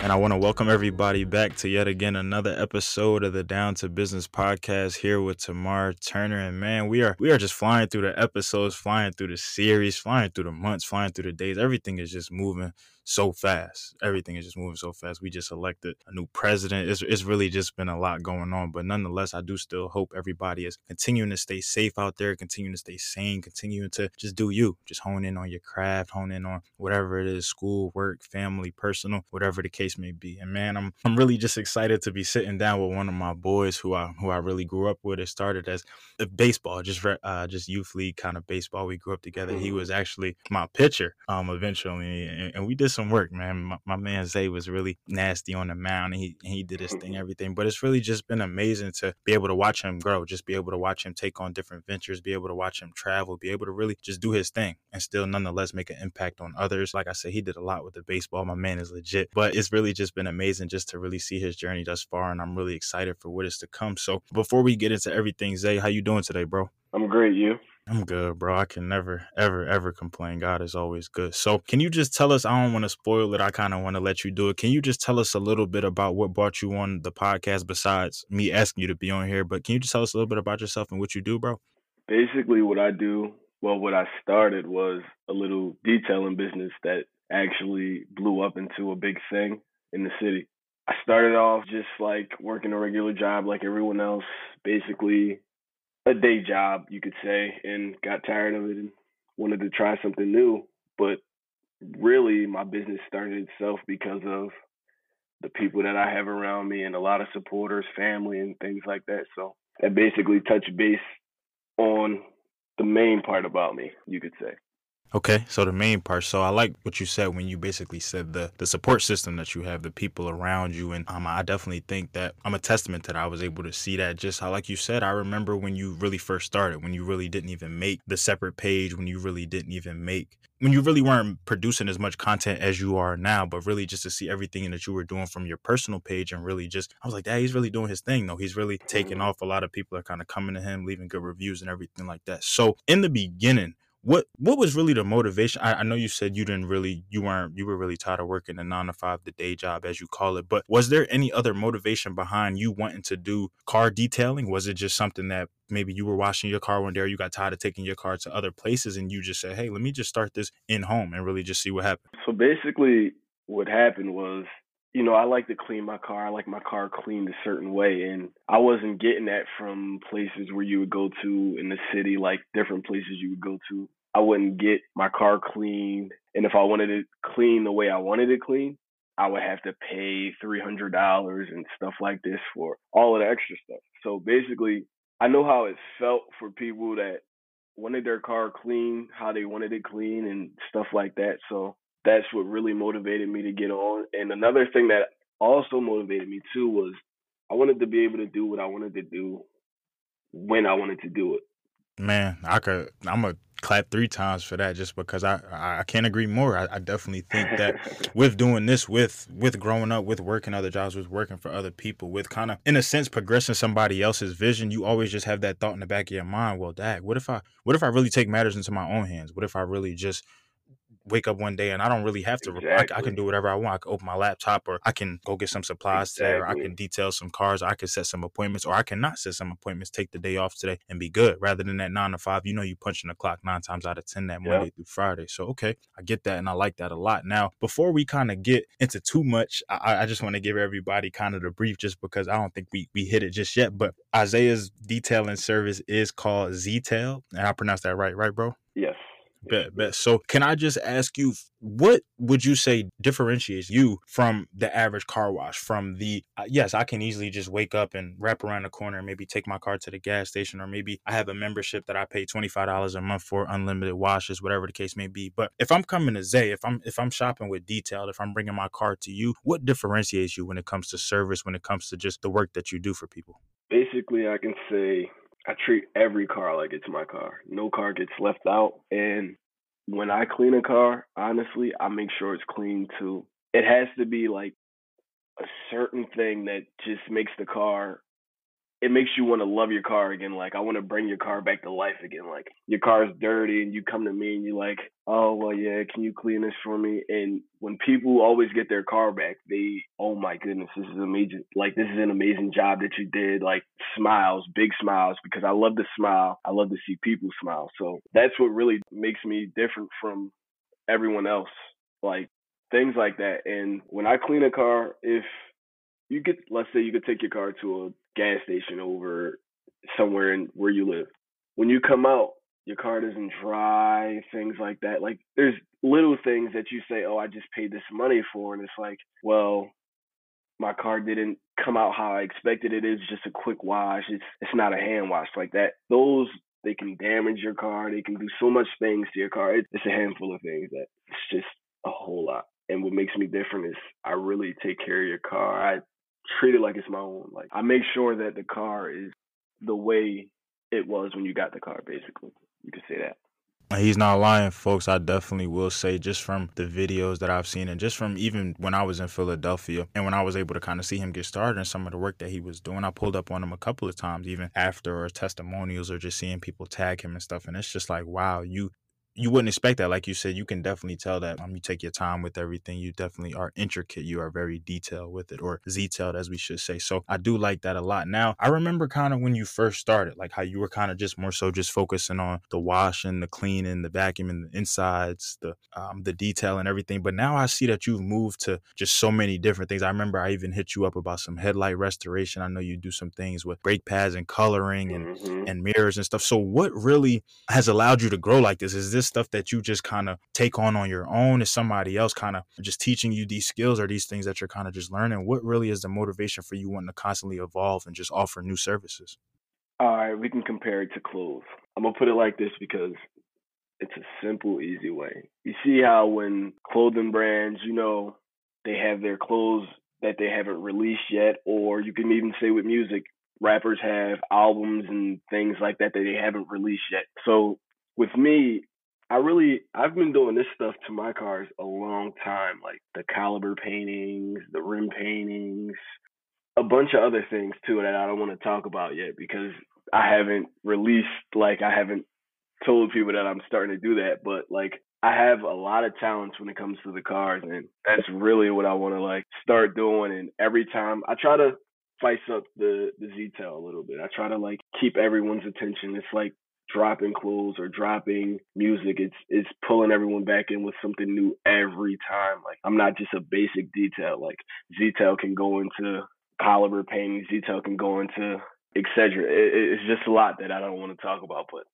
And I want to welcome everybody back to yet again another episode of the Down to Business podcast here with Tamar Turner. And man, we are we are just flying through the episodes, flying through the series, flying through the months, flying through the days. Everything is just moving so fast. Everything is just moving so fast. We just elected a new president. It's, it's really just been a lot going on. But nonetheless, I do still hope everybody is continuing to stay safe out there, continuing to stay sane, continuing to just do you. Just hone in on your craft, hone in on whatever it is, school, work, family, personal, whatever the case may be. And man, I'm I'm really just excited to be sitting down with one of my boys who I who I really grew up with. It started as a baseball, just uh, just youth league kind of baseball. We grew up together. He was actually my pitcher um eventually, and, and we did some work, man. My, my, man Zay was really nasty on the mound, and he he did his thing, mm-hmm. everything. But it's really just been amazing to be able to watch him grow, just be able to watch him take on different ventures, be able to watch him travel, be able to really just do his thing, and still nonetheless make an impact on others. Like I said, he did a lot with the baseball. My man is legit, but it's really just been amazing just to really see his journey thus far, and I'm really excited for what is to come. So before we get into everything, Zay, how you doing today, bro? I'm great. You? I'm good, bro. I can never, ever, ever complain. God is always good. So, can you just tell us? I don't want to spoil it. I kind of want to let you do it. Can you just tell us a little bit about what brought you on the podcast besides me asking you to be on here? But can you just tell us a little bit about yourself and what you do, bro? Basically, what I do, well, what I started was a little detailing business that actually blew up into a big thing in the city. I started off just like working a regular job like everyone else, basically a day job, you could say, and got tired of it and wanted to try something new. But really, my business started itself because of the people that I have around me and a lot of supporters, family, and things like that. So that basically touched base on the main part about me, you could say. Okay, so the main part. So I like what you said when you basically said the the support system that you have, the people around you, and um, I definitely think that I'm a testament that I was able to see that. Just how, like you said, I remember when you really first started, when you really didn't even make the separate page, when you really didn't even make, when you really weren't producing as much content as you are now, but really just to see everything that you were doing from your personal page, and really just, I was like, Dad, he's really doing his thing. though. he's really taking off. A lot of people are kind of coming to him, leaving good reviews and everything like that. So in the beginning what what was really the motivation I, I, know you said you didn't really you weren't you were really tired of working a nine to five the day job as you call it but was there any other motivation behind you wanting to do car detailing was it just something that maybe you were washing your car one day or you got tired of taking your car to other places and you just said hey let me just start this in home and really just see what happens so basically what happened was you know, I like to clean my car. I like my car cleaned a certain way. And I wasn't getting that from places where you would go to in the city, like different places you would go to. I wouldn't get my car cleaned. And if I wanted it clean the way I wanted it clean, I would have to pay $300 and stuff like this for all of the extra stuff. So basically, I know how it felt for people that wanted their car clean, how they wanted it clean, and stuff like that. So that's what really motivated me to get on. And another thing that also motivated me too was I wanted to be able to do what I wanted to do when I wanted to do it. Man, I could. I'm a clap three times for that just because I I can't agree more. I, I definitely think that with doing this, with with growing up, with working other jobs, with working for other people, with kind of in a sense progressing somebody else's vision, you always just have that thought in the back of your mind. Well, dag, what if I what if I really take matters into my own hands? What if I really just wake up one day and I don't really have to. Exactly. I, I, can do whatever I want. I can open my laptop, or I can go get some supplies exactly. today, or I can detail some cars, or I can set some appointments, or I cannot set some appointments. Take the day off today and be good, rather than that nine to five. You know, you punching the clock nine times out of ten that Monday through Friday. So okay, I get that, and I like that a lot. Now, before we kind of get into too much, I, I just want to give everybody kind of the brief, just because I don't think we we hit it just yet. But Isaiah's detailing service is called Z-Tail, and I pronounced that right, right, bro? Yes. Bet, bet. So, can I just ask you, what would you say differentiates you from the average car wash? From the uh, yes, I can easily just wake up and wrap around the corner and maybe take my car to the gas station, or maybe I have a membership that I pay twenty five dollars a month for unlimited washes, whatever the case may be. But if I'm coming to Zay, if I'm if I'm shopping with detailed, if I'm bringing my car to you, what differentiates you when it comes to service? When it comes to just the work that you do for people? Basically, I can say I treat every car like it's my car. No car gets left out. And when I clean a car, honestly, I make sure it's clean too. It has to be like a certain thing that just makes the car it makes you want to love your car again. Like I want to bring your car back to life again. Like your car's dirty and you come to me and you're like, oh well, yeah, can you clean this for me? And when people always get their car back, they, oh my goodness, this is amazing. Like this is an amazing job that you did. Like smiles, big smiles, because I love to smile. I love to see people smile. So that's what really makes me different from everyone else. Like things like that. And when I clean a car, if you could let's say you could take your car to a gas station over somewhere in where you live. When you come out, your car doesn't dry, things like that. Like there's little things that you say, "Oh, I just paid this money for," and it's like, well, my car didn't come out how I expected it. It's just a quick wash. It's it's not a hand wash like that. Those they can damage your car. They can do so much things to your car. It, it's a handful of things that it's just a whole lot. And what makes me different is I really take care of your car. I treat it like it's my own. Like I make sure that the car is the way it was when you got the car. Basically, you could say that. He's not lying, folks. I definitely will say, just from the videos that I've seen, and just from even when I was in Philadelphia, and when I was able to kind of see him get started and some of the work that he was doing, I pulled up on him a couple of times, even after or testimonials or just seeing people tag him and stuff. And it's just like, wow, you you wouldn't expect that. Like you said, you can definitely tell that um, you take your time with everything. You definitely are intricate. You are very detailed with it, or detailed, as we should say. So I do like that a lot. Now, I remember kind of when you first started, like how you were kind of just more so just focusing on the washing, the cleaning, the vacuuming, the insides, the um, the detail and everything. But now I see that you've moved to just so many different things. I remember I even hit you up about some headlight restoration. I know you do some things with brake pads and coloring and mm-hmm. and mirrors and stuff. So what really has allowed you to grow like this? Is this stuff that you just kind of take on on your own? Is somebody else kind of just teaching you these skills or these things that you're kind of just learning? What really is the motivation for you wanting to constantly evolve and just offer new services? All right, we can compare it to clothes. I'm gonna put it like this because it's a simple, easy way. You see how when clothing brands, you know, they have their clothes that they haven't released yet, or you can even say with music, rappers have albums and things like that that they haven't released yet. So with me, I really I've been doing this stuff to my cars a long time, like the caliber paintings, the rim paintings, a bunch of other things too that I don't want to talk about yet because I haven't released like I haven't told people that I'm starting to do that, but like I have a lot of talents when it comes to the cars and that's really what I want to like start doing and every time I try to spice up the the detail a little bit. I try to like keep everyone's attention. It's like dropping clothes or dropping music. It's it's pulling everyone back in with something new every time. Like I'm not just a basic detail. Like detail can go into caliber painting. Detail can go into etc. It, it's just a lot that I don't want to talk about, but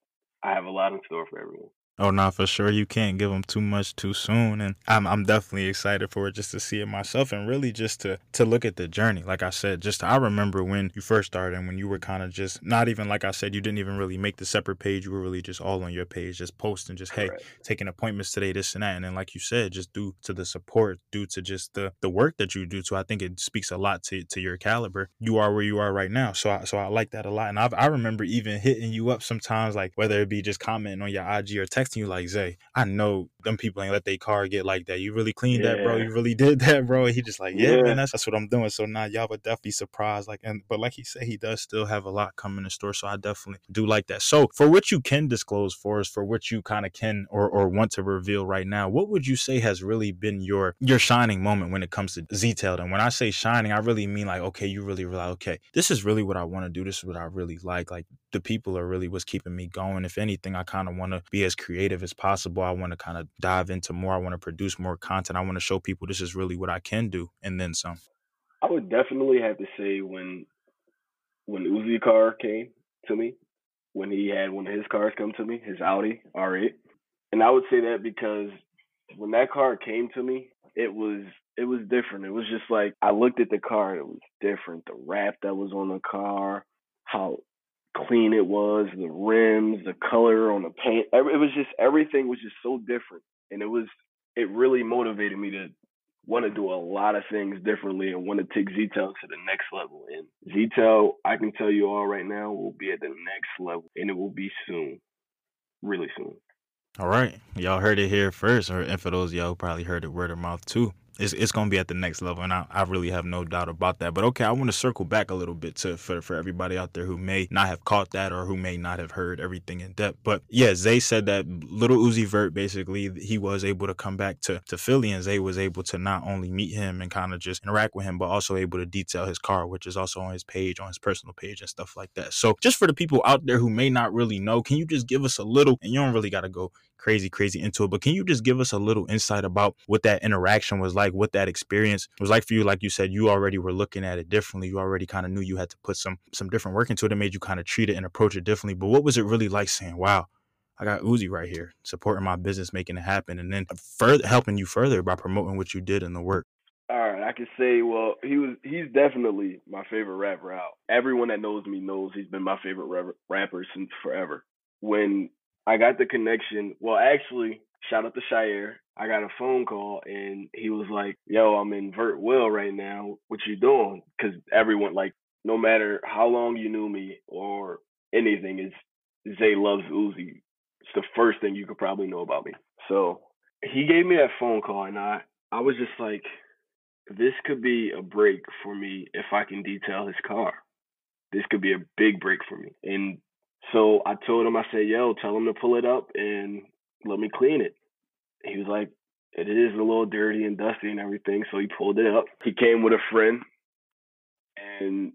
I have a lot in store for everyone. Oh no, for sure you can't give them too much too soon, and I'm I'm definitely excited for it just to see it myself and really just to to look at the journey. Like I said, just I remember when you first started and when you were kind of just not even like I said, you didn't even really make the separate page. You were really just all on your page, just posting, just hey, right. taking appointments today, this and that, and then like you said, just due to the support, due to just the the work that you do. So I think it speaks a lot to to your caliber. You are where you are right now, so I so I like that a lot, and I I remember even hitting you up sometimes, like whether it be just commenting on your IG or text texting you like Zay, I know them people ain't let their car get like that. You really cleaned yeah. that, bro. You really did that, bro. And he just like, yeah, yeah, man, that's, that's what I'm doing. So now y'all would definitely surprised. Like, and but like he said, he does still have a lot coming in store. So I definitely do like that. So for what you can disclose for us, for what you kind of can or or want to reveal right now, what would you say has really been your your shining moment when it comes to detailed? And when I say shining, I really mean like, okay, you really realize, okay, this is really what I want to do. This is what I really like. Like the people are really what's keeping me going. If anything, I kind of want to be as creative as possible. I want to kind of dive into more. I want to produce more content. I want to show people this is really what I can do, and then some. I would definitely have to say when when Uzi car came to me, when he had one of his cars come to me, his Audi R8, and I would say that because when that car came to me, it was it was different. It was just like I looked at the car and it was different. The wrap that was on the car, how clean it was, the rims, the color on the paint. It was just everything was just so different, and it was it really motivated me to want to do a lot of things differently and want to take Z-Tail to the next level. And Z-Tail, I can tell you all right now, will be at the next level, and it will be soon, really soon. All right, y'all heard it here first, or for those y'all probably heard it word of mouth too. It's, it's going to be at the next level and I, I really have no doubt about that but okay i want to circle back a little bit to for, for everybody out there who may not have caught that or who may not have heard everything in depth but yeah zay said that Lil Uzi Vert basically he was able to come back to, to philly and zay was able to not only meet him and kind of just interact with him but also able to detail his car which is also on his page on his personal page and stuff like that so just for the people out there who may not really know can you just give us a little and you don't really got to go crazy, crazy into it. But can you just give us a little insight about what that interaction was like, what that experience was like for you? Like you said, you already were looking at it differently. You already kind of knew you had to put some some different work into it. It made you kind of treat it and approach it differently. But what was it really like saying, wow, I got Uzi right here, supporting my business, making it happen, and then further helping you further by promoting what you did in the work. All right, I can say, well, he was he's definitely my favorite rapper out. Everyone that knows me knows he's been my favorite rapper since forever. When I got the connection. Well, actually, shout out to Shire. I got a phone call and he was like, "Yo, I'm in Vert Will right now. What you doing?" Because everyone, like, no matter how long you knew me or anything, is Zay loves Uzi. It's the first thing you could probably know about me. So he gave me that phone call, and I I was just like, this could be a break for me if I can detail his car. This could be a big break for me. And so I told him, I said, yo, tell him to pull it up and let me clean it. He was like, it is a little dirty and dusty and everything. So he pulled it up. He came with a friend. And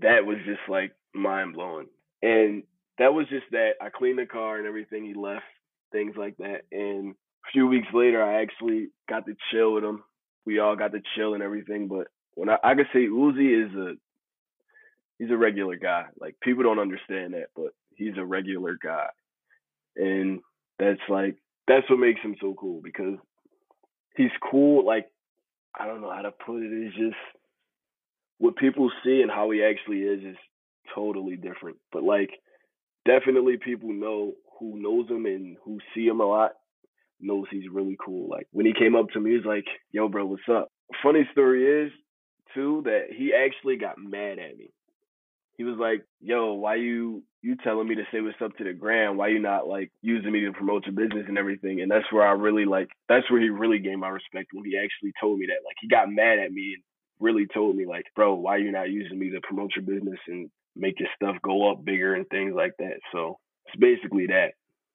that was just like mind blowing. And that was just that. I cleaned the car and everything. He left, things like that. And a few weeks later, I actually got to chill with him. We all got to chill and everything. But when I, I could say Uzi is a he's a regular guy. Like people don't understand that, but he's a regular guy. And that's like that's what makes him so cool because he's cool like I don't know how to put it, it's just what people see and how he actually is is totally different. But like definitely people know who knows him and who see him a lot knows he's really cool. Like when he came up to me, he's like, "Yo, bro, what's up?" Funny story is too that he actually got mad at me he was like, "Yo, why you you telling me to say what's up to the gram? Why you not like using me to promote your business and everything?" And that's where I really like that's where he really gained my respect when he actually told me that. Like he got mad at me and really told me like, "Bro, why you not using me to promote your business and make your stuff go up bigger and things like that?" So it's basically that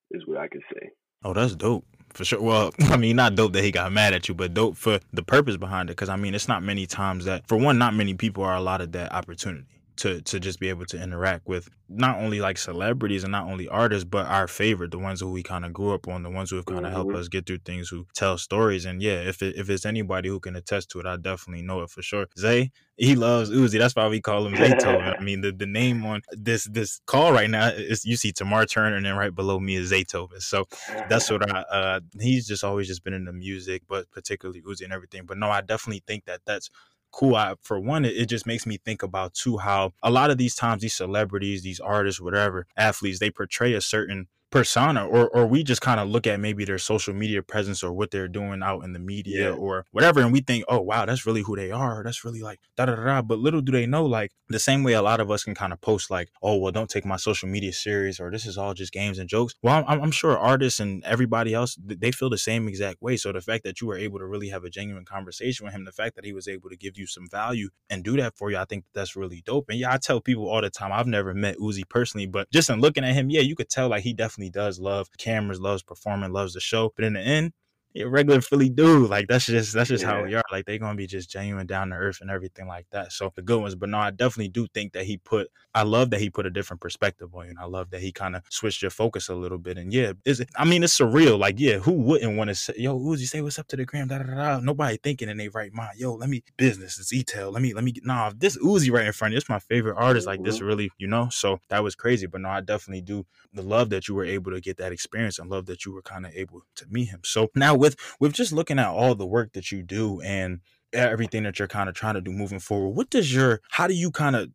is what I could say. Oh, that's dope for sure. Well, I mean, not dope that he got mad at you, but dope for the purpose behind it. Because I mean, it's not many times that, for one, not many people are allotted that opportunity to to just be able to interact with not only like celebrities and not only artists, but our favorite, the ones who we kind of grew up on, the ones who have kind of helped mm-hmm. us get through things, who tell stories. And yeah, if it, if it's anybody who can attest to it, I definitely know it for sure. Zay, he loves Uzi. That's why we call him Zaytoven. I mean, the, the name on this this call right now is you see Tamar Turner, and then right below me is Zaytoven. So that's what I. Uh, he's just always just been into music, but particularly Uzi and everything. But no, I definitely think that that's cool. I, for one, it, it just makes me think about too how a lot of these times these celebrities, these artists, whatever athletes, they portray a certain persona or or we just kind of look at maybe their social media presence or what they're doing out in the media yeah. or whatever and we think oh wow that's really who they are. That's really like da da da but little do they know like the same way a lot of us can kind of post like oh well don't take my social media serious or this is all just games and jokes. Well I'm, I'm sure artists and everybody else they feel the same exact way. So the fact that you were able to really have a genuine conversation with him the fact that he was able to give you some value and do that for you I think that's really dope. And yeah I tell people all the time I've never met Uzi personally but just in looking at him yeah you could tell like he definitely definitely does love cameras, loves performing, loves the show. But in the end, a regular Philly dude. Like that's just that's just yeah. how we are. Like they're gonna be just genuine down to earth and everything like that. So the good ones. But no, I definitely do think that he put I love that he put a different perspective on you. And I love that he kind of switched your focus a little bit. And yeah, is it I mean it's surreal. Like, yeah, who wouldn't want to say, yo, you say what's up to the gram? Da, da, da. Nobody thinking in their right mind. Yo, let me business, it's e-tail. Let me let me get nah, this Uzi right in front of you. It's my favorite artist. Like this mm-hmm. really, you know. So that was crazy. But no, I definitely do the love that you were able to get that experience and love that you were kind of able to meet him. So now with with just looking at all the work that you do and everything that you're kind of trying to do moving forward, what does your how do you kind of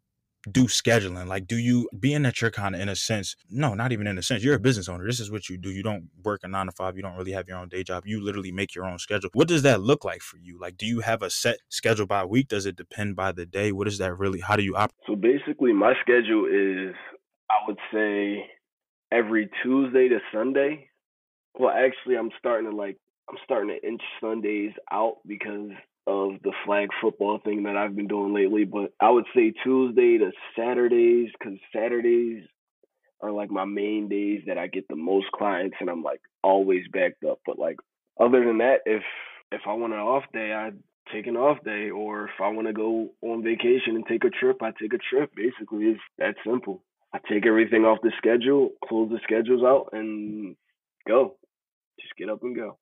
do scheduling? Like, do you, being that you're kind of in a sense, no, not even in a sense, you're a business owner. This is what you do. You don't work a nine to five. You don't really have your own day job. You literally make your own schedule. What does that look like for you? Like, do you have a set schedule by week? Does it depend by the day? What is that really? How do you operate? So basically, my schedule is, I would say, every Tuesday to Sunday. Well, actually, I'm starting to like I'm starting to inch Sundays out because of the flag football thing that I've been doing lately. But I would say Tuesday to Saturdays because Saturdays are like my main days that I get the most clients and I'm like always backed up. But like other than that, if if I want an off day, I take an off day, or if I want to go on vacation and take a trip, I take a trip. Basically, it's that simple. I take everything off the schedule, close the schedules out, and go. Just get up and go.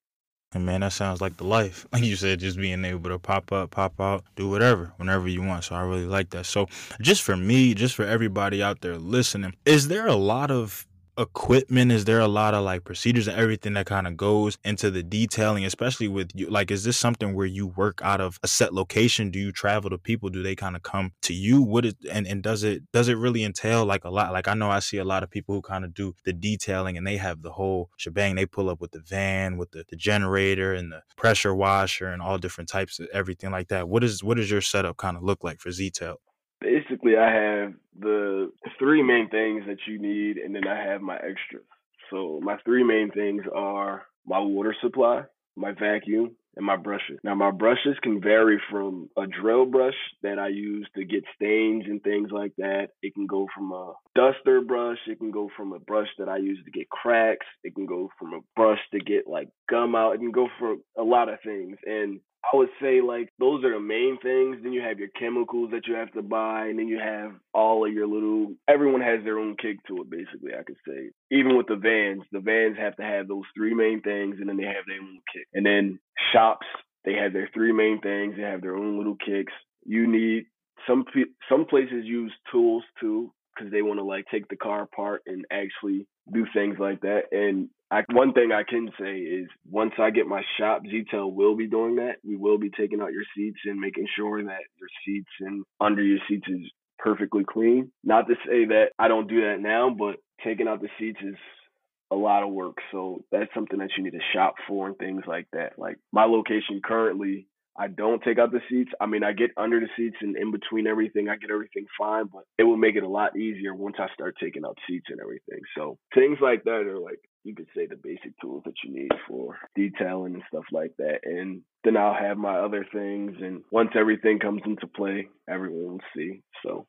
And man, that sounds like the life. Like you said, just being able to pop up, pop out, do whatever, whenever you want. So I really like that. So just for me, just for everybody out there listening, is there a lot of equipment? Is there a lot of like procedures and everything that kind of goes into the detailing especially with you like is this something where you work out of a set location? Do you travel to people? Do they kind of come to you? What is and, and does it does it really entail like a lot? Like i know i see a lot of people who kind of do the detailing and they have the whole shebang. They pull up with the van with the, the generator and the pressure washer and all different types of everything like that. What is what does your setup kind of look like for z-tail basically I have the three main things that you need, and then I have my extras. So my three main things are my water supply, my vacuum, and my brushes. Now my brushes can vary from a drill brush that I use to get stains and things like that. It can go from a duster brush. It can go from a brush that I use to get cracks. It can go from a brush to get like gum out. It can go for a lot of things. And I would say like those are the main things. Then you have your chemicals that you have to buy, and then you have all of your little. Everyone has their own kick to it, basically. I could say even with the vans, the vans have to have those three main things, and then they have their own kick. And then shops, they have their three main things. They have their own little kicks. You need some some places use tools too because they want to like take the car apart and actually do things like that. And I, one thing I can say is once I get my shop, Z-Tail will be doing that. We will be taking out your seats and making sure that your seats and under your seats is perfectly clean. Not to say that I don't do that now, but taking out the seats is a lot of work. So that's something that you need to shop for and things like that. Like my location currently I don't take out the seats. I mean, I get under the seats and in between everything, I get everything fine, but it will make it a lot easier once I start taking out seats and everything. So things like that are like, you could say the basic tools that you need for detailing and stuff like that. And then I'll have my other things. And once everything comes into play, everyone will see. So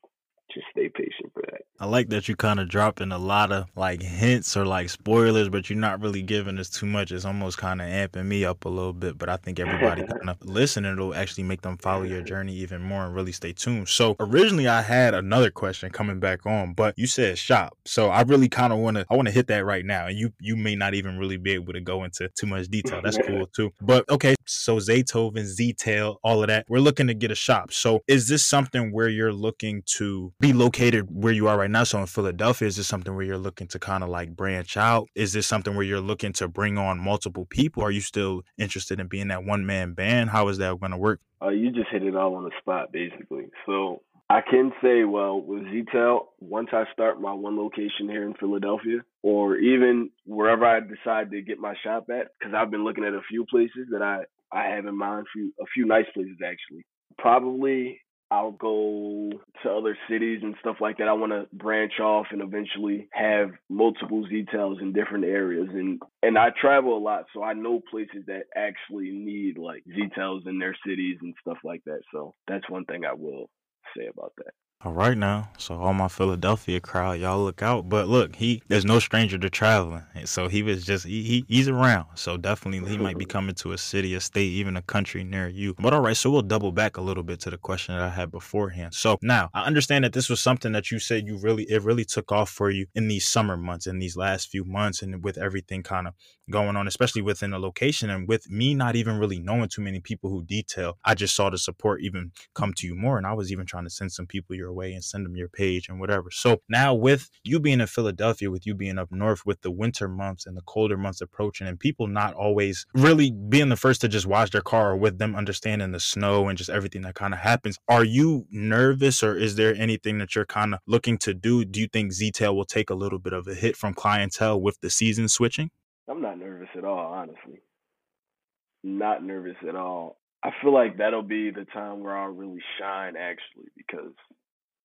just stay patient for that. I like that you kind of dropping a lot of like hints or like spoilers, but you're not really giving us too much. It's almost kind of amping me up a little bit, but I think everybody kind of listening will actually make them follow your journey even more and really stay tuned. So originally I had another question coming back on, but you said shop. So I really kind of want to, I want to hit that right now. And you, you may not even really be able to go into too much detail. That's cool too. But okay. So Zaytoven, Z-Tail, all of that, we're looking to get a shop. So is this something where you're looking to be located where you are right now? So in Philadelphia, is this something where you're looking to kind of like branch out? Is this something where you're looking to bring on multiple people? Are you still interested in being that one man band? How is that going to work? Uh, you just hit it all on the spot, basically. So I can say, well, with Z-Tail, once I start my one location here in Philadelphia, or even wherever I decide to get my shop at, because I've been looking at a few places that I I have in mind, for a few nice places actually. Probably I'll go to other cities and stuff like that. I want to branch off and eventually have multiple Z-Tails in different areas. And and I travel a lot, so I know places that actually need like Z-Tails in their cities and stuff like that. So that's one thing I will say about that. All right now, so all my Philadelphia crowd, y'all look out. But look, he there's no stranger to traveling, so he was just he, he he's around. So definitely he might be coming to a city, a state, even a country near you. But all right, so we'll double back a little bit to the question that I had beforehand. So now I understand that this was something that you said you really it really took off for you in these summer months, in these last few months, and with everything kind of going on, especially within a location, and with me not even really knowing too many people who detail. I just saw the support even come to you more, and I was even trying to send some people your way and send them your page and whatever. So now with you being in Philadelphia, with you being up north, with the winter months and the colder months approaching, and people not always really being the first to just wash their car, or with them understanding the snow and just everything that kind of happens, are you nervous, or is there anything that you're kind of looking to do? Do you think Z-Tail will take a little bit of a hit from clientele with the season switching? I'm not nervous at all, honestly. Not nervous at all. I feel like that'll be the time where I'll really shine actually because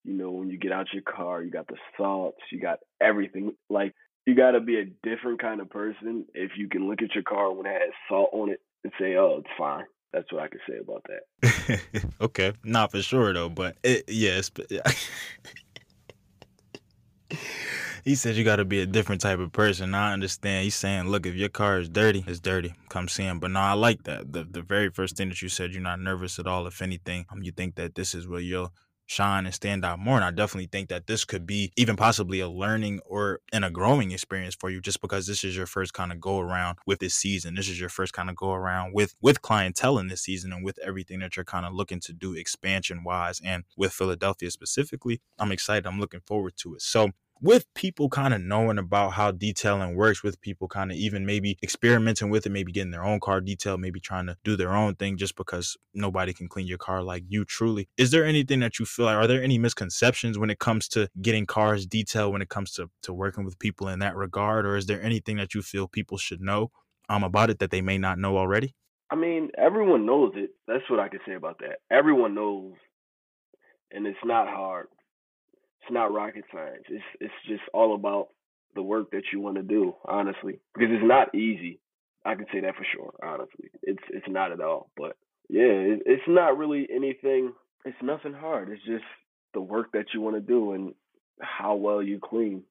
you know, when you get out your car, you got the salts, you got everything. Like you got to be a different kind of person if you can look at your car when it has salt on it and say, "Oh, it's fine." That's what I can say about that. okay, not for sure though, but it, yes. he said you got to be a different type of person. I understand. He's saying, look, if your car is dirty, it's dirty. Come see him. But no, I like that. The the very first thing that you said, you're not nervous at all. If anything, um, you think that this is where you'll shine and stand out more. And I definitely think that this could be even possibly a learning or and a growing experience for you just because this is your first kind of go around with this season. This is your first kind of go around with with clientele in this season and with everything that you're kind of looking to do expansion wise and with Philadelphia specifically. I'm excited. I'm looking forward to it. So with people kind of knowing about how detailing works, with people kind of even maybe experimenting with it, maybe getting their own car detailed, maybe trying to do their own thing just because nobody can clean your car like you truly. Is there anything that you feel like, are there any misconceptions when it comes to getting cars detailed, when it comes to, to working with people in that regard? Or is there anything that you feel people should know um, about it that they may not know already? I mean, everyone knows it. That's what I can say about that. Everyone knows, and it's not hard it's not rocket science. It's it's just all about the work that you want to do, honestly, because it's not easy. I can say that for sure. Honestly, it's it's not at all. But yeah, it, it's not really anything. It's nothing hard. It's just the work that you want to do and how well you clean,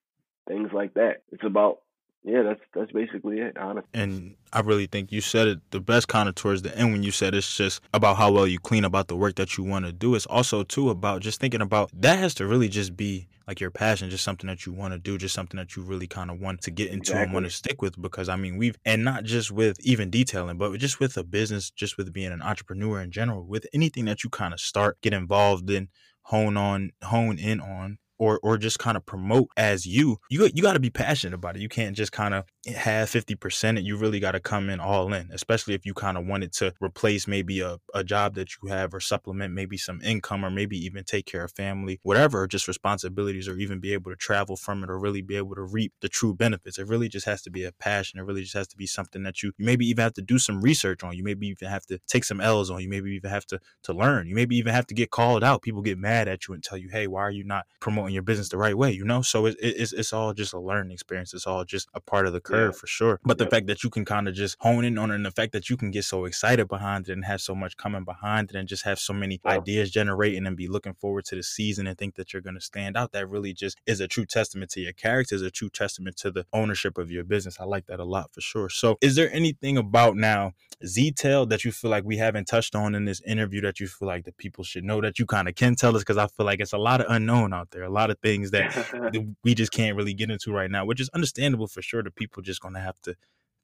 things like that. It's about yeah, that's that's basically it, honestly. And I really think you said it the best kind of towards the end when you said it's just about how well you clean about the work that you want to do. It's also too about just thinking about that has to really just be like your passion, just something that you want to do, just something that you really kind of want to get into exactly. and want to stick with. Because I mean, we've and not just with even detailing, but just with a business, just with being an entrepreneur in general, with anything that you kind of start, get involved in, hone on, hone in on or or just kind of promote as you you you got to be passionate about it. You can't just kind of have 50% and you really got to come in all in especially if you kind of wanted to replace maybe a, a job that you have or supplement maybe some income or maybe even take care of family whatever just responsibilities or even be able to travel from it or really be able to reap the true benefits. It really just has to be a passion. It really just has to be something that you, you maybe even have to do some research on. You maybe even have to take some l's on. You maybe even have to to learn. You maybe even have to get called out. People get mad at you and tell you hey why are you not promoting your business the right way you know so it, it, it's, it's all just a learning experience it's all just a part of the curve yeah. for sure. But the fact that you can kind of just hone in on it and the fact that you can get so excited behind it and have so much coming behind it and just have so many yeah. ideas generating and be looking forward to the season and think that you're going to stand out, that really just is a true testament to your character, is a true testament to the ownership of your business. I like that a lot for sure. So, is there anything about now Z-Tail that you feel like we haven't touched on in this interview that you feel like the people should know that you kind of can tell us? Because I feel like it's a lot of unknown out there, a lot of things that we just can't really get into right now, which is understandable for sure. The people just gonna have to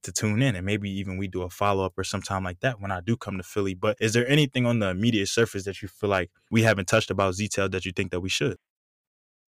to tune in and maybe even we do a follow up or sometime like that when I do come to Philly. But is there anything on the immediate surface that you feel like we haven't touched about Z-Tail that you think that we should?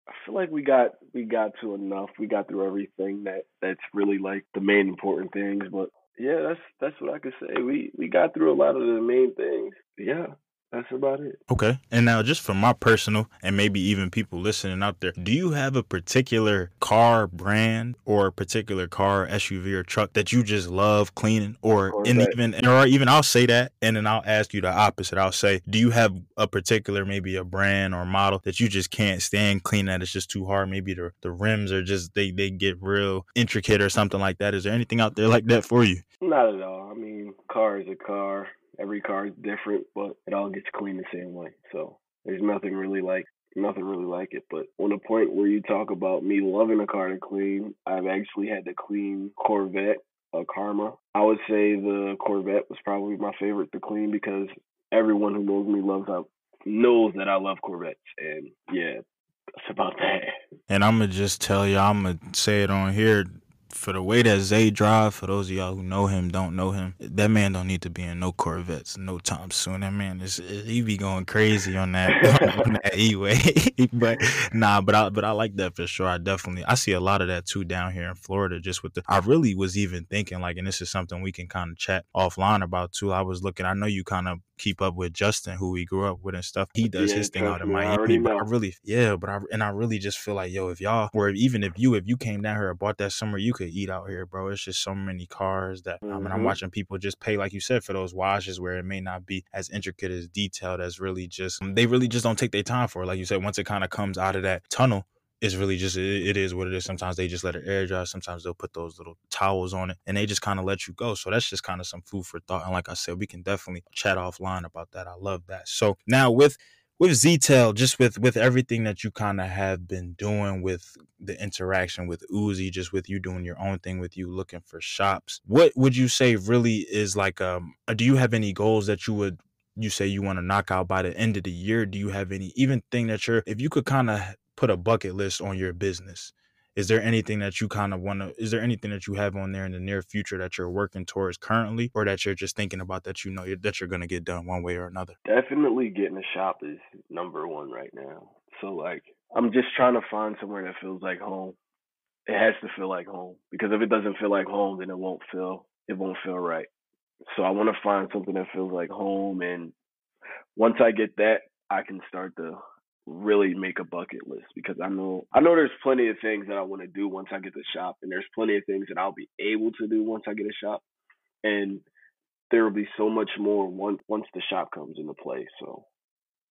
I feel like we got we got to enough. We got through everything that that's really like the main important things. But yeah, that's that's what I could say. We we got through a lot of the main things. Yeah, that's about it. Okay. And now, just for my personal and maybe even people listening out there, do you have a particular car brand or a particular car, SUV, or truck that you just love cleaning? Or in even, or even I'll say that, and then I'll ask you the opposite. I'll say, do you have a particular, maybe a brand or model that you just can't stand cleaning that it's just too hard? Maybe the, the rims are just, they, they get real intricate or something like that. Is there anything out there like that for you? Not at all. I mean, car is a car every car is different, but it all gets cleaned the same way. So there's nothing really like nothing really like it. But on the point where you talk about me loving a car to clean, I've actually had to clean Corvette, a Karma. I would say the Corvette was probably my favorite to clean because everyone who knows me loves I, knows that I love Corvettes, and yeah, that's about that. And I'm gonna just tell you, I'm gonna say it on here for the way that Zay drive, for those of y'all who know him, don't know him, that man don't need to be in no Corvettes no time soon. That man is he be going crazy on that on that E-way. but nah, but I but I like that for sure. I definitely I see a lot of that too down here in Florida. Just with the I really was even thinking like, and this is something we can kind of chat offline about too. I was looking. I know you kind of keep up with Justin, who we grew up with and stuff. He does yeah, his thing out in Miami, I but I really, yeah, but I and I really just feel like, yo, if y'all, or even if you, if you came down here and bought that somewhere, you could eat out here, bro. It's just so many cars that mm-hmm. I mean, I'm mm-hmm. watching people just pay, like you said, for those washes where it may not be as intricate as detailed as really just they really just don't take their time for it. Like you said, once it kind of comes out of that tunnel it's really just it, it is what it is. Sometimes they just let it air dry. Sometimes they'll put those little towels on it and they just kind of let you go. So that's just kind of some food for thought. And like I said, we can definitely chat offline about that. I love that. So now with with Z-Tail, just with with everything that you kind of have been doing with the interaction with Uzi, just with you doing your own thing, with you looking for shops, what would you say really is like? Um, uh, do you have any goals that you would you say you want to knock out by the end of the year? Do you have any even thing that you're if you could kind of put a bucket list on your business? Is there anything that you kind of want to? Is there anything that you have on there in the near future that you're working towards currently, or that you're just thinking about that you know that you're gonna get done one way or another? Definitely getting a shop is number one right now. So like, I'm just trying to find somewhere that feels like home. It has to feel like home because if it doesn't feel like home, then it won't feel it won't feel right. So I want to find something that feels like home, and once I get that, I can start to really make a bucket list because I know I know there's plenty of things that I want to do once I get the shop, and there's plenty of things that I'll be able to do once I get a shop, and there will be so much more once once the shop comes into play. So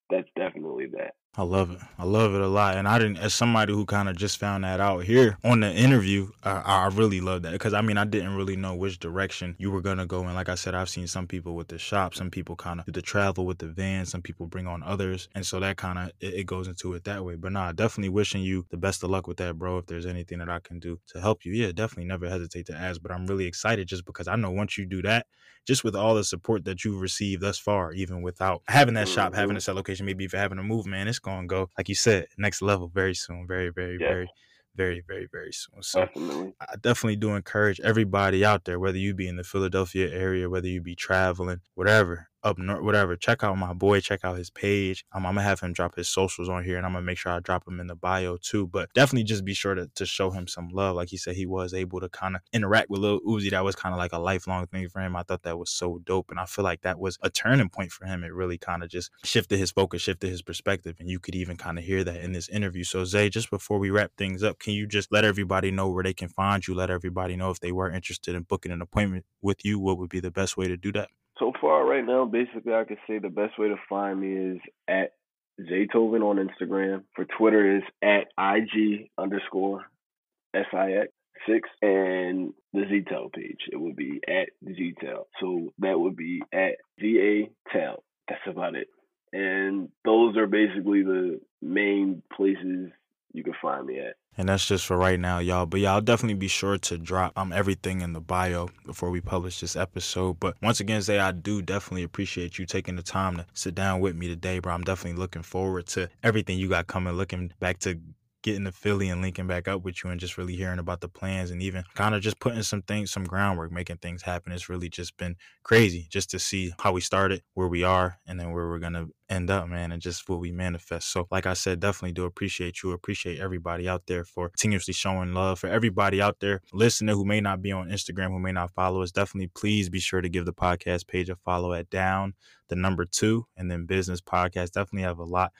that's definitely that. I love it. I love it a lot. And I didn't, as somebody who kind of just found that out here on the interview, uh, I really love that. Because I mean, I didn't really know which direction you were going to go. And like I said, I've seen some people with the shop, some people kind of do the travel with the van, some people bring on others. And so that kind of, it, it, goes into it that way. But nah, definitely wishing you the best of luck with that, bro. If there's anything that I can do to help you, yeah, definitely never hesitate to ask. But I'm really excited just because I know once you do that, just with all the support that you've received thus far, even without having that shop, having a mm-hmm. set location, maybe if you're having a move, man, it's going to go, like you said, next level very soon. Very, very, yeah. very very, very, very soon. So definitely. I definitely do encourage everybody out there, whether you be in the Philadelphia area, whether you be traveling, whatever, up north, whatever. Check out my boy. Check out his page. Um, I'm gonna have him drop his socials on here, and I'm gonna make sure I drop him in the bio too. But definitely just be sure to, to show him some love. Like he said, he was able to kind of interact with Lil Uzi. That was kind of like a lifelong thing for him. I thought that was so dope, and I feel like that was a turning point for him. It really kind of just shifted his focus, shifted his perspective, and you could even kind of hear that in this interview. So Zay, just before we wrap things up, can you just let everybody know where they can find you? Let everybody know if they were interested in booking an appointment with you. What would be the best way to do that? So far, right now, basically, I could say the best way to find me is at Zaytoven on Instagram. For Twitter is at IG underscore SIX six, and the ZTEL page. It would be at ZTEL. So that would be at Z A Tel. That's about it. And those are basically the main places you can find me at. And that's just for right now, y'all. But yeah, I'll definitely be sure to drop um everything in the bio before we publish this episode. But once again, say I do definitely appreciate you taking the time to sit down with me today, bro. I'm definitely looking forward to everything you got coming. Looking back to getting to Philly and linking back up with you and just really hearing about the plans and even kind of just putting some things, some groundwork, making things happen. It's really just been crazy just to see how we started, where we are, and then where we're going to end up, man, and just what we manifest. So, like I said, definitely do appreciate you. Appreciate everybody out there for continuously showing love. For everybody out there listening who may not be on Instagram, who may not follow us, definitely please be sure to give the podcast page a follow at down the number two and then business podcast. Definitely have a lot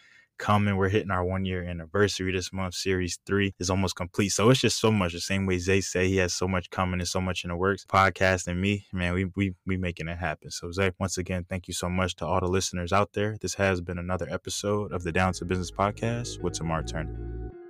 coming. We're hitting our one year anniversary this month. Series three is almost complete. So it's just so much. The same way Zay said he has so much coming and so much in the works. Podcast and me, man, we we we making it happen. So Zay, once again, thank you so much to all the listeners out there. This has been another episode of the Down to Business Podcast with Tamar Turner.